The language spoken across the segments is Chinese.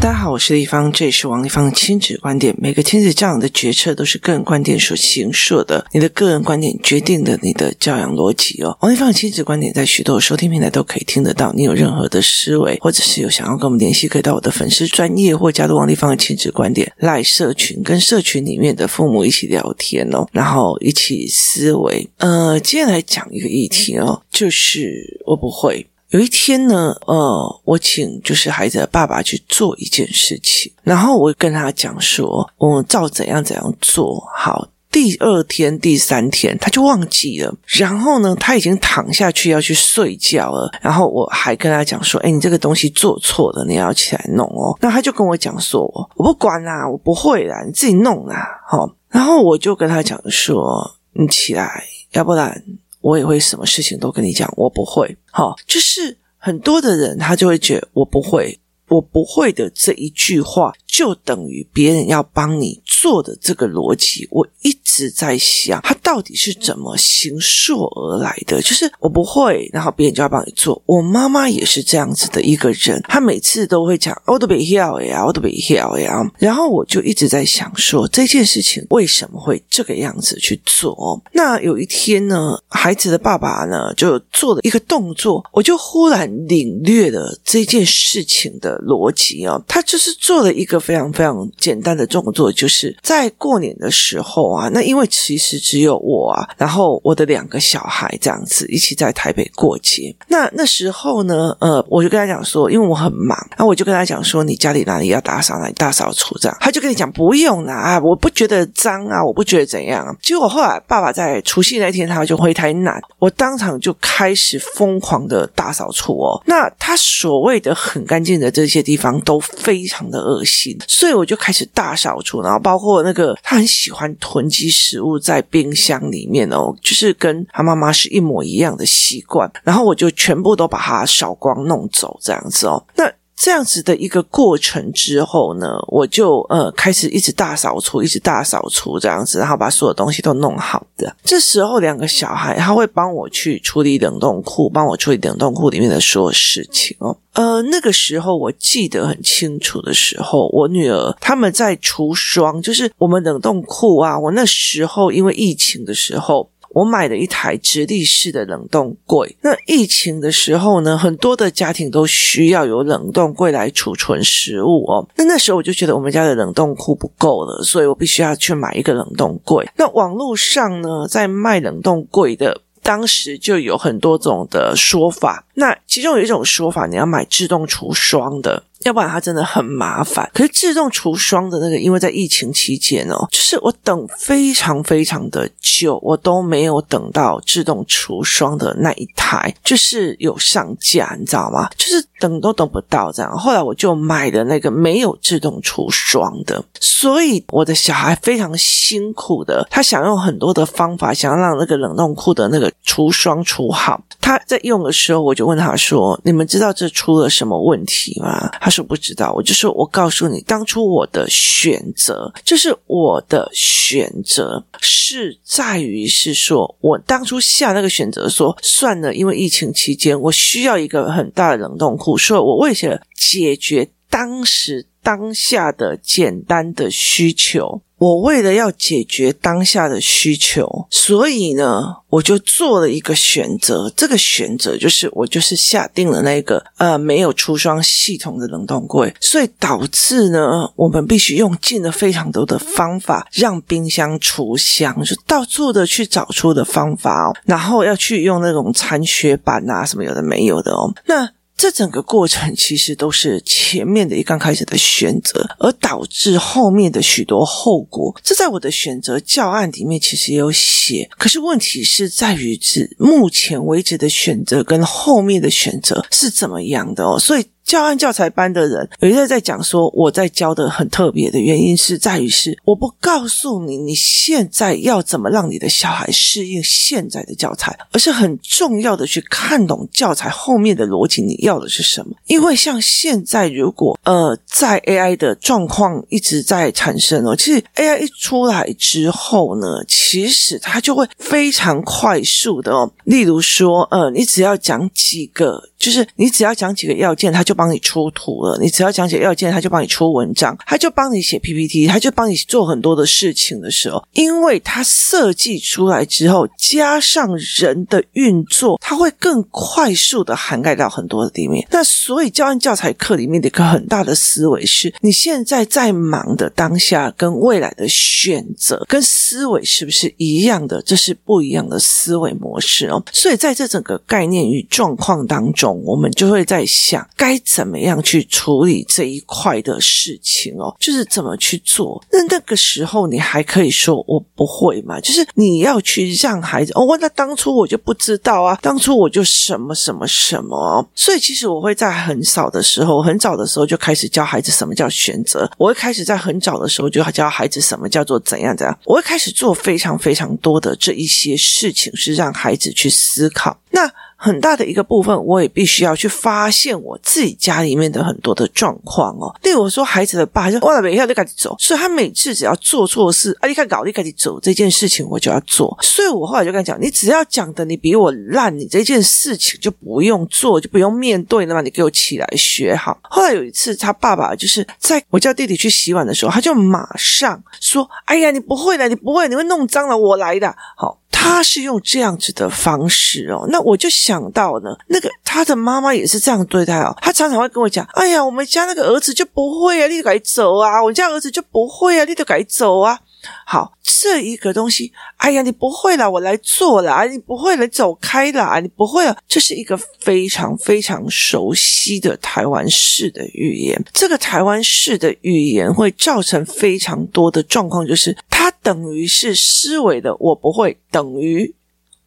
大家好，我是丽芳，这里是王立芳的亲子观点。每个亲子教养的决策都是个人观点所形塑的，你的个人观点决定了你的教养逻辑哦。王立芳的亲子观点在许多收听平台都可以听得到。你有任何的思维，或者是有想要跟我们联系，可以到我的粉丝专业或加入王立芳的亲子观点赖社群，跟社群里面的父母一起聊天哦，然后一起思维。呃，接下来讲一个议题哦，就是我不会。有一天呢，呃，我请就是孩子的爸爸去做一件事情，然后我跟他讲说，我照怎样怎样做好。第二天、第三天他就忘记了，然后呢，他已经躺下去要去睡觉了。然后我还跟他讲说，哎，你这个东西做错了，你要起来弄哦。那他就跟我讲说，我不管啦，我不会啦，你自己弄啦，好。然后我就跟他讲说，你起来，要不然。我也会什么事情都跟你讲，我不会，好，就是很多的人他就会觉得我不会，我不会的这一句话就等于别人要帮你做的这个逻辑，我一直在想，他到底是怎么形塑而来的？就是我不会，然后别人就要帮你做。我妈妈也是这样子的一个人，她每次都会讲，我都不要呀，我都不要呀。然后我就一直在想说，这件事情为什么会这个样子去做？那有一天呢，孩子的爸爸呢就做了一个动作，我就忽然领略了这件事情的逻辑哦。他就是做了一个非常非常简单的动作，就是。在过年的时候啊，那因为其实只有我啊，然后我的两个小孩这样子一起在台北过节。那那时候呢，呃，我就跟他讲说，因为我很忙，然后我就跟他讲说，你家里哪里要打扫，哪里大扫除这样。他就跟你讲不用啦，啊，我不觉得脏啊，我不觉得怎样。结果后来爸爸在除夕那天他就回台南，我当场就开始疯狂的大扫除哦。那他所谓的很干净的这些地方都非常的恶心，所以我就开始大扫除，然后包。括那个，他很喜欢囤积食物在冰箱里面哦，就是跟他妈妈是一模一样的习惯。然后我就全部都把它扫光弄走，这样子哦。那这样子的一个过程之后呢，我就呃开始一直大扫除，一直大扫除这样子，然后把所有东西都弄好的。这时候两个小孩他会帮我去处理冷冻库，帮我处理冷冻库里面的所有事情哦。呃，那个时候我记得很清楚的时候，我女儿他们在除霜，就是我们冷冻库啊。我那时候因为疫情的时候。我买了一台直立式的冷冻柜。那疫情的时候呢，很多的家庭都需要有冷冻柜来储存食物哦。那那时候我就觉得我们家的冷冻库不够了，所以我必须要去买一个冷冻柜。那网络上呢，在卖冷冻柜的，当时就有很多种的说法。那其中有一种说法，你要买自动除霜的。要不然它真的很麻烦。可是自动除霜的那个，因为在疫情期间哦，就是我等非常非常的久，我都没有等到自动除霜的那一台，就是有上架，你知道吗？就是等都等不到这样。后来我就买了那个没有自动除霜的，所以我的小孩非常辛苦的，他想用很多的方法，想要让那个冷冻库的那个除霜除好。他在用的时候，我就问他说：“你们知道这出了什么问题吗？”他说不知道，我就说，我告诉你，当初我的选择就是我的选择是在于是说，我当初下那个选择说算了，因为疫情期间我需要一个很大的冷冻库，所以我为了解决当时当下的简单的需求。我为了要解决当下的需求，所以呢，我就做了一个选择。这个选择就是我就是下定了那个呃没有除霜系统的冷冻柜，所以导致呢，我们必须用尽了非常多的方法让冰箱除香，就到处的去找出的方法哦，然后要去用那种残雪板啊什么有的没有的哦，那。这整个过程其实都是前面的一刚开始的选择，而导致后面的许多后果。这在我的选择教案里面其实也有写，可是问题是在于，是目前为止的选择跟后面的选择是怎么样的哦，所以。教案教材班的人有一个在讲说，我在教的很特别的原因是在于是我不告诉你你现在要怎么让你的小孩适应现在的教材，而是很重要的去看懂教材后面的逻辑，你要的是什么？因为像现在如果呃在 AI 的状况一直在产生哦，其实 AI 一出来之后呢，其实它就会非常快速的哦，例如说呃，你只要讲几个，就是你只要讲几个要件，它就帮你出图了。你只要讲解要件，他就帮你出文章，他就帮你写 PPT，他就帮你做很多的事情的时候，因为他设计出来之后，加上人的运作，他会更快速的涵盖到很多的地面。那所以教案教材课里面的一个很大的思维是，你现在在忙的当下跟未来的选择跟思维是不是一样的？这是不一样的思维模式哦。所以在这整个概念与状况当中，我们就会在想该怎么样去处理这一块的事情哦，就是怎么去做。那那个时候你还可以说我不会嘛？就是你要去让孩子哦，那当初我就不知道啊，当初我就什么什么什么。所以其实我会在很少的时候，很早的时候就开始教孩子什么叫选择。我会开始在很早的时候就教孩子什么叫做怎样怎样。我会开始做非常非常多的这一些事情，是让孩子去思考。那。很大的一个部分，我也必须要去发现我自己家里面的很多的状况哦。例如说，孩子的爸就哇，每天就赶紧走，所以他每次只要做错事，啊，你看搞，你赶紧走这件事情，我就要做。所以我后来就跟他讲，你只要讲的你比我烂，你这件事情就不用做，就不用面对了嘛。你给我起来学好。后来有一次，他爸爸就是在我叫弟弟去洗碗的时候，他就马上说：“哎呀，你不会的，你不会，你会弄脏了，我来的。”好。他是用这样子的方式哦，那我就想到呢，那个他的妈妈也是这样对待哦。他常常会跟我讲：“哎呀，我们家那个儿子就不会啊，你就赶紧走啊！我们家儿子就不会啊，你就赶紧走啊！”好，这一个东西，哎呀，你不会啦，我来做啦，你不会来走开啦，你不会啊，这是一个非常非常熟悉的台湾式的语言。这个台湾式的语言会造成非常多的状况，就是它等于是思维的，我不会等于。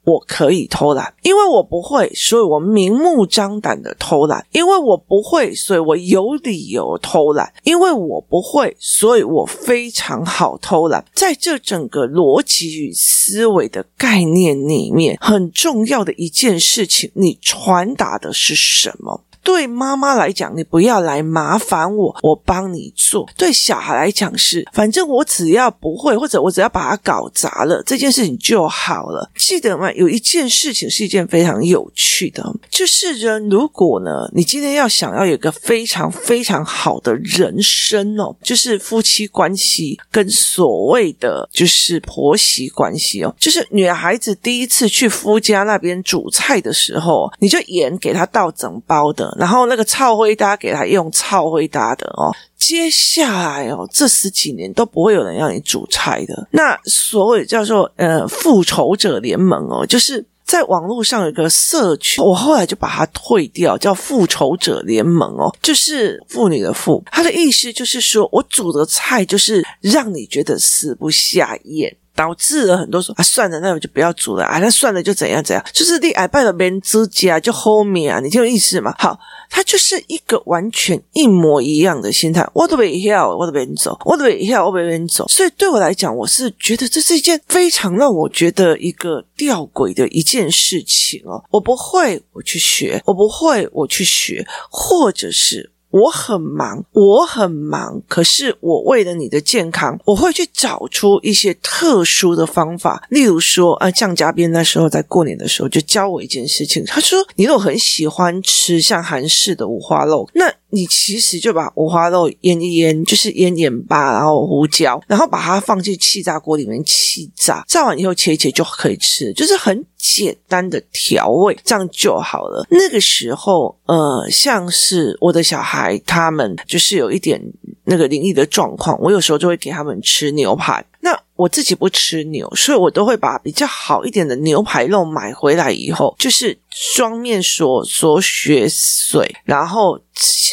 我可以偷懒，因为我不会，所以我明目张胆的偷懒；因为我不会，所以我有理由偷懒；因为我不会，所以我非常好偷懒。在这整个逻辑与思维的概念里面，很重要的一件事情，你传达的是什么？对妈妈来讲，你不要来麻烦我，我帮你做。对小孩来讲是，反正我只要不会，或者我只要把它搞砸了，这件事情就好了。记得吗？有一件事情是一件非常有趣的，就是人如果呢，你今天要想要有一个非常非常好的人生哦，就是夫妻关系跟所谓的就是婆媳关系哦，就是女孩子第一次去夫家那边煮菜的时候，你就盐给她倒整包的。然后那个超灰搭给他用超灰搭的哦，接下来哦，这十几年都不会有人要你煮菜的。那所谓叫做呃复仇者联盟哦，就是在网络上有个社群，我后来就把它退掉，叫复仇者联盟哦，就是妇女的妇，它的意思就是说我煮的菜就是让你觉得食不下咽。导致了很多说啊，算了，那我就不要煮了啊，那算了，就怎样怎样，就是你爱拜的别人之家就后面啊，你听我意思吗？好，他就是一个完全一模一样的心态。我都别要，我都别走，我都别要，我别别走。所以对我来讲，我是觉得这是一件非常让我觉得一个吊诡的一件事情哦。我不会，我去学；我不会，我去学，或者是。我很忙，我很忙，可是我为了你的健康，我会去找出一些特殊的方法。例如说，啊，酱家边那时候在过年的时候就教我一件事情，他说：“你如果很喜欢吃像韩式的五花肉，那你其实就把五花肉腌一腌，就是腌盐巴，然后胡椒，然后把它放进气炸锅里面气炸，炸完以后切一切就可以吃，就是很。”简单的调味，这样就好了。那个时候，呃，像是我的小孩，他们就是有一点那个灵异的状况，我有时候就会给他们吃牛排。那我自己不吃牛，所以我都会把比较好一点的牛排肉买回来以后，就是双面锁锁血水，然后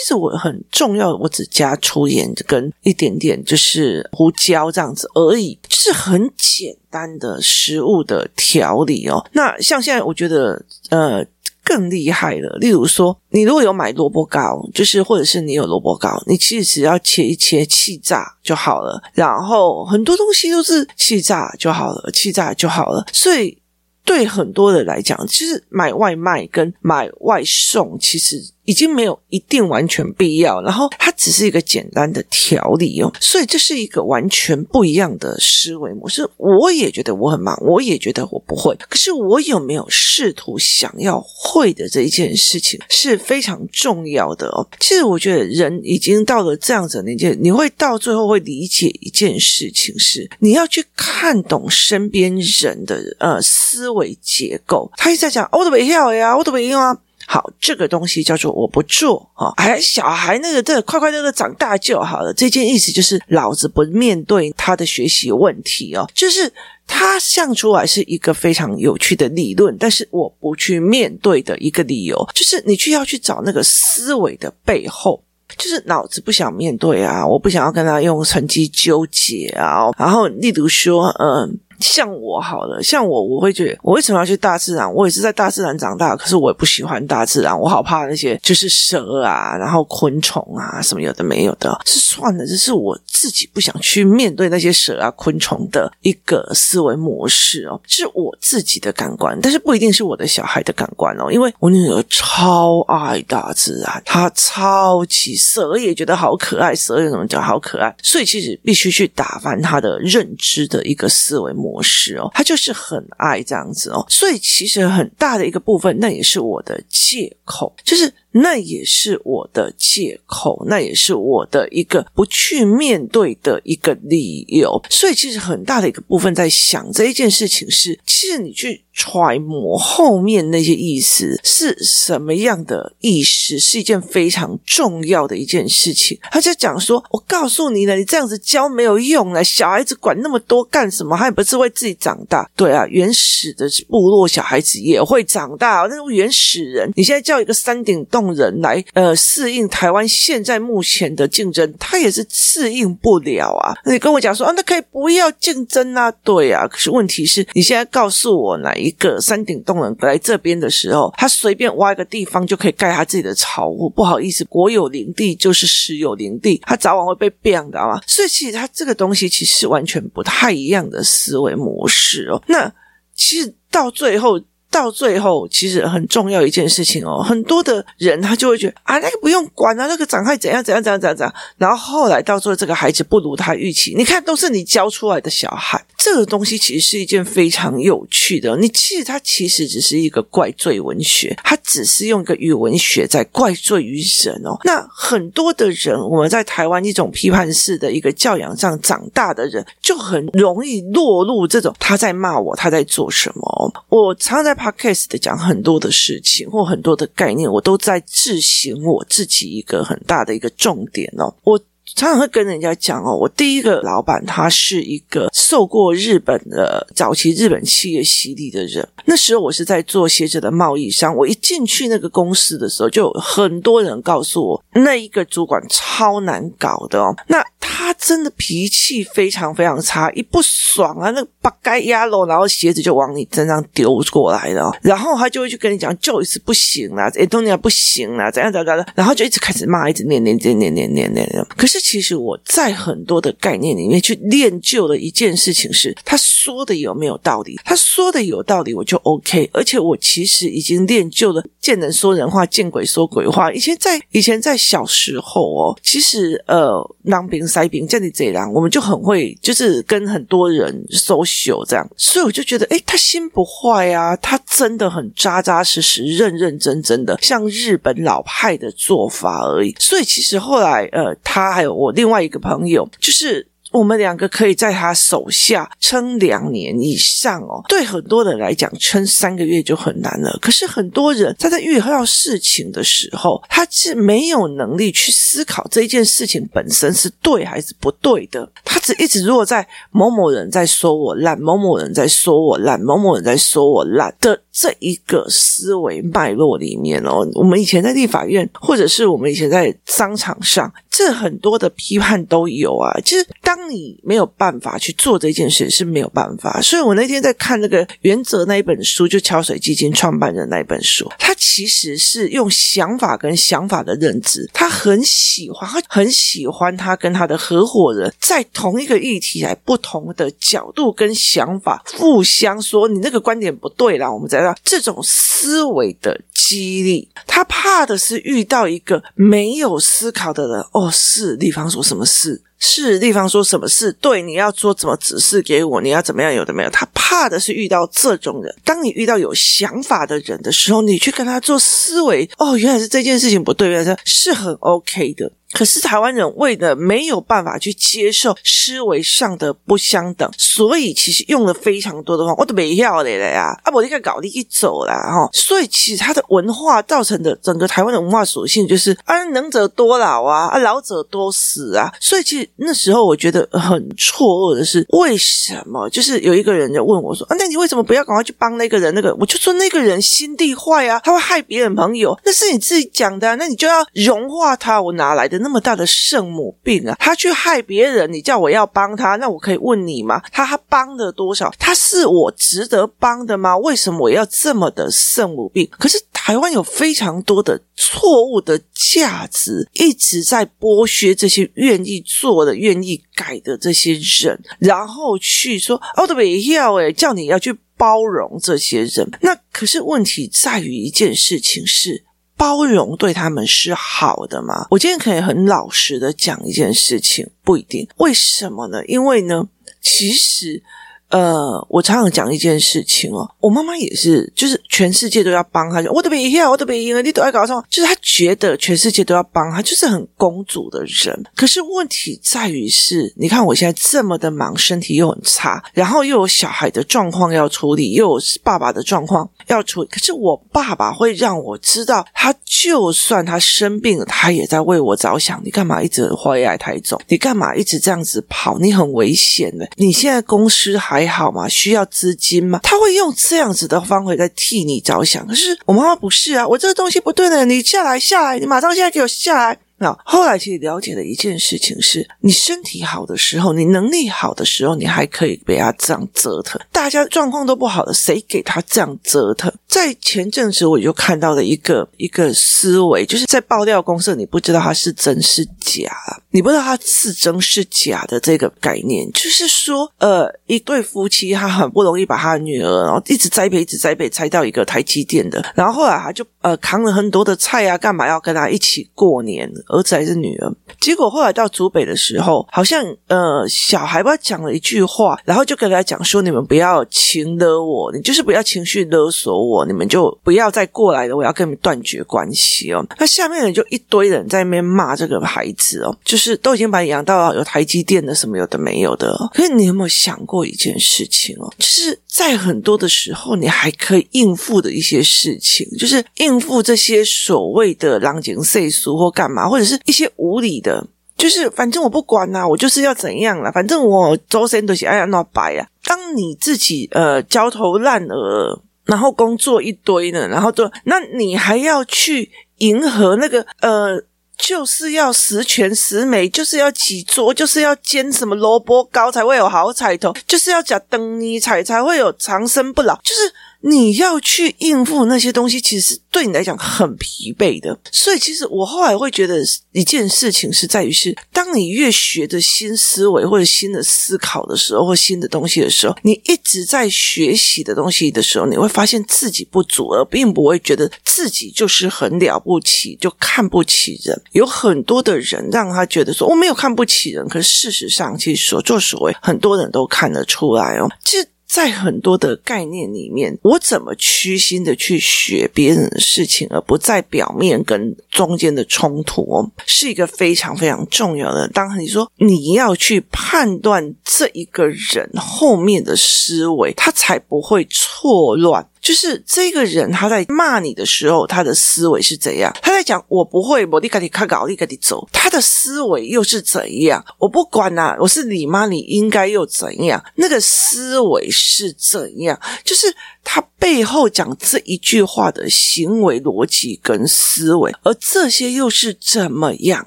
实我很重要的，我只加粗盐跟一点点就是胡椒这样子而已，就是很简单的食物的调理哦。那像现在我觉得呃。更厉害了，例如说，你如果有买萝卜糕，就是或者是你有萝卜糕，你其实只要切一切气炸就好了。然后很多东西都是气炸就好了，气炸就好了。所以对很多人来讲，其实买外卖跟买外送其实。已经没有一定完全必要，然后它只是一个简单的条理哦，所以这是一个完全不一样的思维模式。我也觉得我很忙，我也觉得我不会，可是我有没有试图想要会的这一件事情是非常重要的哦。其实我觉得人已经到了这样子的年纪，你会到最后会理解一件事情是，你要去看懂身边人的呃思维结构。他一直在讲，我都没要呀，我都没用啊。好，这个东西叫做我不做啊，还小孩那个这快快乐乐长大就好了。这件意思就是老子不面对他的学习问题哦，就是他想出来是一个非常有趣的理论，但是我不去面对的一个理由，就是你去要去找那个思维的背后，就是脑子不想面对啊，我不想要跟他用成绩纠结啊，然后例如说，嗯。像我好了，像我，我会觉得我为什么要去大自然？我也是在大自然长大，可是我也不喜欢大自然，我好怕那些就是蛇啊，然后昆虫啊什么有的没有的，是算了，这是我自己不想去面对那些蛇啊昆虫的一个思维模式哦，是我自己的感官，但是不一定是我的小孩的感官哦，因为我女儿超爱大自然，她超级蛇也觉得好可爱，蛇有什么叫好可爱？所以其实必须去打翻她的认知的一个思维模。模式哦，他就是很爱这样子哦，所以其实很大的一个部分，那也是我的借口，就是。那也是我的借口，那也是我的一个不去面对的一个理由。所以，其实很大的一个部分在想这一件事情是，其实你去揣摩后面那些意思是什么样的意思，是一件非常重要的一件事情。他就讲说：“我告诉你了，你这样子教没有用了，小孩子管那么多干什么？还不是为自己长大？对啊，原始的部落小孩子也会长大，那种原始人，你现在叫一个山顶洞。”人来呃适应台湾现在目前的竞争，他也是适应不了啊！你跟我讲说啊，那可以不要竞争啊？对啊，可是问题是你现在告诉我哪一个山顶洞人来这边的时候，他随便挖一个地方就可以盖他自己的巢屋？不好意思，国有林地就是私有林地，他早晚会被变的啊。所以其实他这个东西其实完全不太一样的思维模式哦。那其实到最后。到最后，其实很重要一件事情哦，很多的人他就会觉得啊，那个不用管啊，那个长开怎样怎样怎样怎样怎样，然后后来到最后这个孩子不如他预期，你看都是你教出来的小孩，这个东西其实是一件非常有趣的。你其实它其实只是一个怪罪文学，它只是用一个语文学在怪罪于人哦。那很多的人，我们在台湾一种批判式的一个教养上长大的人，就很容易落入这种他在骂我，他在做什么？我常常在。Podcast 的讲很多的事情或很多的概念，我都在自省我自己一个很大的一个重点哦，我。常常会跟人家讲哦我第一个老板他是一个受过日本的早期日本企业洗礼的人。那时候我是在做鞋子的贸易商我一进去那个公司的时候就很多人告诉我那一个主管超难搞的哦。那他真的脾气非常非常差一不爽啊那个八该压咯然后鞋子就往你身上丢过来了然后他就会去跟你讲就一次不行了哎东尼还不行了怎样怎样的然后就一直开始骂一直念念念念念念念。可是其实我在很多的概念里面去练就了一件事情是，他说的有没有道理？他说的有道理，我就 OK。而且我其实已经练就了见人说人话，见鬼说鬼话。以前在以前在小时候哦，其实呃，当兵塞兵这里这样，我们就很会，就是跟很多人 social 这样。所以我就觉得，诶，他心不坏啊，他真的很扎扎实实、认认真真的，像日本老派的做法而已。所以其实后来呃，他还有。我另外一个朋友就是。我们两个可以在他手下撑两年以上哦。对很多人来讲，撑三个月就很难了。可是很多人他在遇到事情的时候，他是没有能力去思考这一件事情本身是对还是不对的。他只一直落在某某人在说我烂，某某人在说我烂，某某人在说我烂的这一个思维脉络里面哦。我们以前在立法院，或者是我们以前在商场上，这很多的批判都有啊。其实当你没有办法去做这件事，是没有办法。所以我那天在看那个原则那一本书，就桥水基金创办人那一本书，他其实是用想法跟想法的认知，他很喜欢，他很喜欢他跟他的合伙人在同一个议题来不同的角度跟想法互相说，你那个观点不对啦，我们再这种思维的激励。他怕的是遇到一个没有思考的人。哦，是，地方说什么事？是地方说什么事？对，你要做怎么指示给我？你要怎么样？有的没有？他怕的是遇到这种人。当你遇到有想法的人的时候，你去跟他做思维。哦，原来是这件事情不对，原来是很 OK 的。可是台湾人为了没有办法去接受思维上的不相等，所以其实用了非常多的话，我都没要的了呀！啊，我这个搞你一走了哈，所以其实他的文化造成的整个台湾的文化属性就是啊，能者多劳啊，啊，老者多死啊。所以其实那时候我觉得很错愕的是，为什么？就是有一个人就问我说啊，那你为什么不要赶快去帮那个人？那个我就说那个人心地坏啊，他会害别人朋友，那是你自己讲的，那你就要融化他。我哪来的？那么大的圣母病啊！他去害别人，你叫我要帮他，那我可以问你吗？他他帮了多少？他是我值得帮的吗？为什么我要这么的圣母病？可是台湾有非常多的错误的价值，一直在剥削这些愿意做的、愿意改的这些人，然后去说哦，都没要诶，叫你要去包容这些人。那可是问题在于一件事情是。包容对他们是好的吗？我今天可以很老实的讲一件事情，不一定。为什么呢？因为呢，其实。呃，我常常讲一件事情哦，我妈妈也是，就是全世界都要帮她，我的别一我的别一你都爱搞什么？就是她觉得全世界都要帮她，就是很公主的人。可是问题在于是，你看我现在这么的忙，身体又很差，然后又有小孩的状况要处理，又有爸爸的状况要处理。可是我爸爸会让我知道，他就算他生病了，他也在为我着想。你干嘛一直回来台中？你干嘛一直这样子跑？你很危险的。你现在公司还。还好吗？需要资金吗？他会用这样子的方法在替你着想。可是我妈妈不是啊，我这个东西不对的，你下来下来，你马上现在给我下来。那后来其实了解的一件事情是，你身体好的时候，你能力好的时候，你还可以被他这样折腾。大家状况都不好的，谁给他这样折腾？在前阵子我就看到了一个一个思维，就是在爆料公社，你不知道他是真是假，你不知道他是真是假的这个概念，就是说，呃，一对夫妻他很不容易把他的女儿，然后一直栽培，一直栽培，栽到一个台积电的，然后后来他就呃扛了很多的菜啊，干嘛要跟他一起过年？儿子还是女儿？结果后来到竹北的时候，好像呃小孩吧讲了一句话，然后就跟他讲说：“你们不要情勒我，你就是不要情绪勒索我，你们就不要再过来了，我要跟你们断绝关系哦。”那下面人就一堆人在那边骂这个孩子哦，就是都已经把你养到有台积电的什么有的没有的。可是你有没有想过一件事情哦？就是在很多的时候，你还可以应付的一些事情，就是应付这些所谓的狼情岁俗或干嘛，或或者是一些无理的，就是反正我不管呐、啊，我就是要怎样了，反正我周身都是哎呀那白啊。当你自己呃焦头烂额，然后工作一堆呢，然后都那你还要去迎合那个呃，就是要十全十美，就是要几桌，就是要煎什么萝卜糕才会有好彩头，就是要讲灯尼彩才会有长生不老，就是。你要去应付那些东西，其实对你来讲很疲惫的。所以，其实我后来会觉得一件事情是在于是，当你越学着新思维或者新的思考的时候，或新的东西的时候，你一直在学习的东西的时候，你会发现自己不足，而并不会觉得自己就是很了不起，就看不起人。有很多的人让他觉得说我没有看不起人，可是事实上，其实所作所为，很多人都看得出来哦。其实。在很多的概念里面，我怎么虚心的去学别人的事情，而不在表面跟中间的冲突哦，是一个非常非常重要的。当你说你要去判断这一个人后面的思维，他才不会错乱。就是这个人他在骂你的时候，他的思维是怎样？他在讲我不会，我立刻你看稿，立刻你走。他的思维又是怎样？我不管呐、我是你妈，你应该又怎样？那个思维是怎样？就是他背后讲这一句话的行为逻辑跟思维，而这些又是怎么养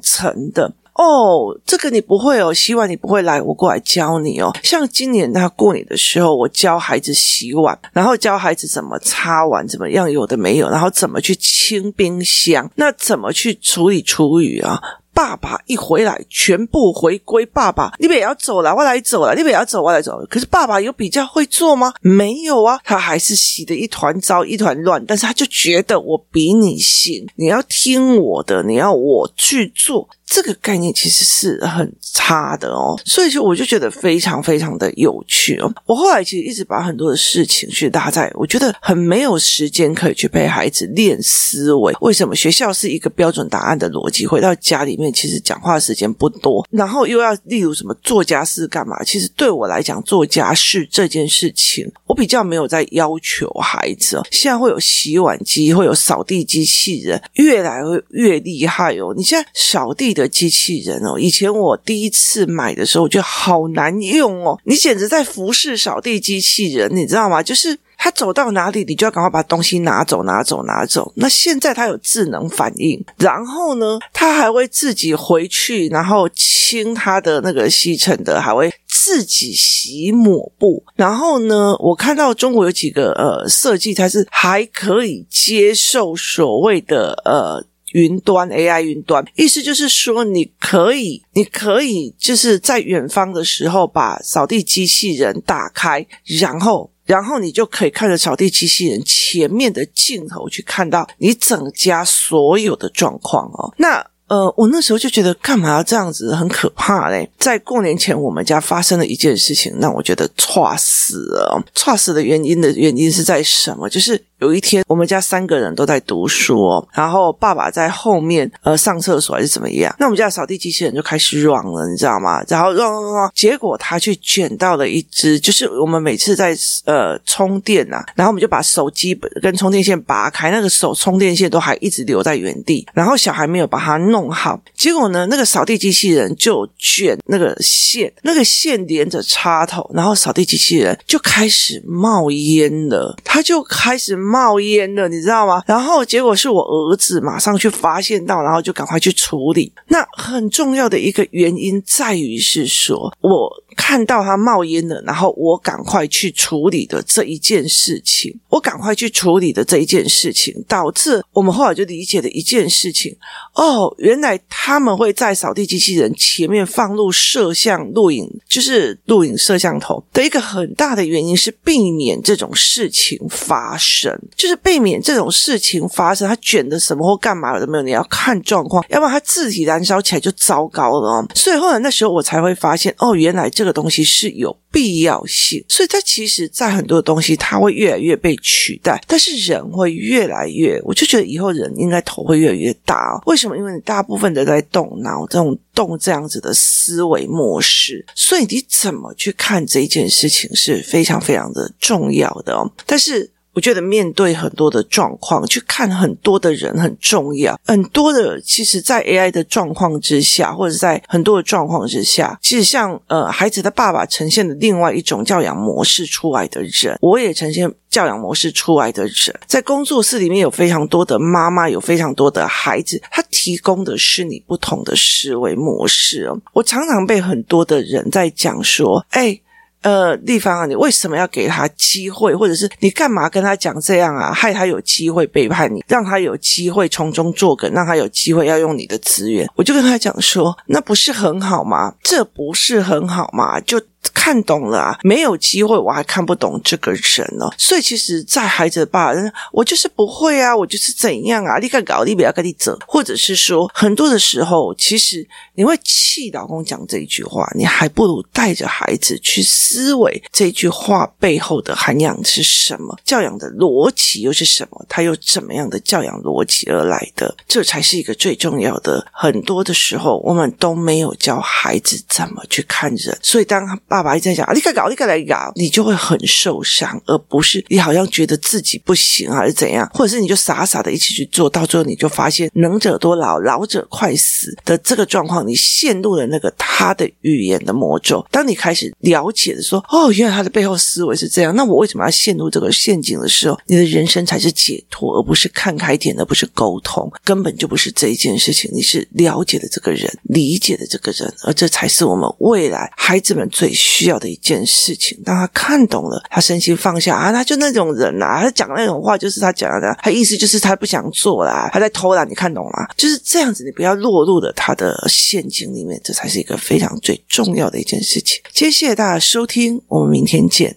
成的？哦，这个你不会哦，希望你不会来，我过来教你哦。像今年他过年的时候，我教孩子洗碗，然后教孩子怎么擦碗，怎么样有的没有，然后怎么去清冰箱，那怎么去处理厨余啊？爸爸一回来，全部回归爸爸。你们也要走了，我来走了，你们也要走，我来走。可是爸爸有比较会做吗？没有啊，他还是洗得一团糟，一团乱。但是他就觉得我比你行，你要听我的，你要我去做。这个概念其实是很差的哦，所以就我就觉得非常非常的有趣哦。我后来其实一直把很多的事情去搭在，我觉得很没有时间可以去陪孩子练思维。为什么学校是一个标准答案的逻辑？回到家里面，其实讲话时间不多，然后又要例如什么做家事干嘛？其实对我来讲，做家事这件事情，我比较没有在要求孩子哦。现在会有洗碗机，会有扫地机器人，越来越厉害哦。你现在扫地的。机器人哦，以前我第一次买的时候，我觉得好难用哦。你简直在服侍扫地机器人，你知道吗？就是他走到哪里，你就要赶快把东西拿走、拿走、拿走。那现在他有智能反应，然后呢，他还会自己回去，然后清他的那个吸尘的，还会自己洗抹布。然后呢，我看到中国有几个呃设计，它是还可以接受所谓的呃。云端 AI 云端，意思就是说，你可以，你可以就是在远方的时候把扫地机器人打开，然后，然后你就可以看着扫地机器人前面的镜头去看到你整家所有的状况哦。那呃，我那时候就觉得干嘛要这样子，很可怕嘞。在过年前，我们家发生了一件事情，让我觉得挫死了。挫死的原因的原因是在什么？就是。有一天，我们家三个人都在读书，然后爸爸在后面呃上厕所还是怎么样？那我们家扫地机器人就开始 run 了，你知道吗？然后 run run run，结果他去捡到了一只，就是我们每次在呃充电、啊，然后我们就把手机跟充电线拔开，那个手充电线都还一直留在原地，然后小孩没有把它弄好，结果呢，那个扫地机器人就卷那个线，那个线连着插头，然后扫地机器人就开始冒烟了，他就开始冒。烟了，你知道吗？然后结果是我儿子马上去发现到，然后就赶快去处理。那很重要的一个原因在于是说，我看到他冒烟了，然后我赶快去处理的这一件事情，我赶快去处理的这一件事情，导致我们后来就理解了一件事情。哦，原原来他们会在扫地机器人前面放入摄像录影，就是录影摄像头的一个很大的原因是避免这种事情发生。就是避免这种事情发生，他卷的什么或干嘛都没有，你要看状况，要不然他自己燃烧起来就糟糕了哦。所以后来那时候我才会发现，哦，原来这个东西是有必要性。所以它其实，在很多东西，它会越来越被取代，但是人会越来越，我就觉得以后人应该头会越来越大哦。为什么？因为你大部分的在动脑，这种动这样子的思维模式，所以你怎么去看这件事情是非常非常的重要的哦。但是。我觉得面对很多的状况，去看很多的人很重要。很多的，其实，在 AI 的状况之下，或者在很多的状况之下，其实像呃，孩子的爸爸呈现的另外一种教养模式出来的人，我也呈现教养模式出来的人。在工作室里面有非常多的妈妈，有非常多的孩子，他提供的是你不同的思维模式。我常常被很多的人在讲说，哎。呃，丽芳啊，你为什么要给他机会，或者是你干嘛跟他讲这样啊？害他有机会背叛你，让他有机会从中作梗，让他有机会要用你的资源。我就跟他讲说，那不是很好吗？这不是很好吗？就。看懂了啊，没有机会，我还看不懂这个人呢。所以其实，在孩子的爸爸，我就是不会啊，我就是怎样啊，你敢搞，你不要跟你走，或者是说，很多的时候，其实你会气老公讲这一句话，你还不如带着孩子去思维这句话背后的涵养是什么，教养的逻辑又是什么，他又怎么样的教养逻辑而来的，这才是一个最重要的。很多的时候，我们都没有教孩子怎么去看人，所以当他爸爸一直在讲，你该搞，你该来搞，你就会很受伤，而不是你好像觉得自己不行还是怎样，或者是你就傻傻的一起去做，到最后你就发现能者多劳，老者快死的这个状况，你陷入了那个他的语言的魔咒。当你开始了解的说，哦，原来他的背后思维是这样，那我为什么要陷入这个陷阱的时候，你的人生才是解脱，而不是看开点，而不是沟通，根本就不是这一件事情。你是了解了这个人，理解了这个人，而这才是我们未来孩子们最需要的一件事情。当他看懂了，他身心放下啊，他就那种人啦、啊，他讲那种话就是他讲的，他意思就是他不想做啦，他在偷懒，你看懂吗？就是这样子，你不要落入了他的陷阱里面，这才是一个非常最重要的一件事情。谢谢大家收听，我们明天见。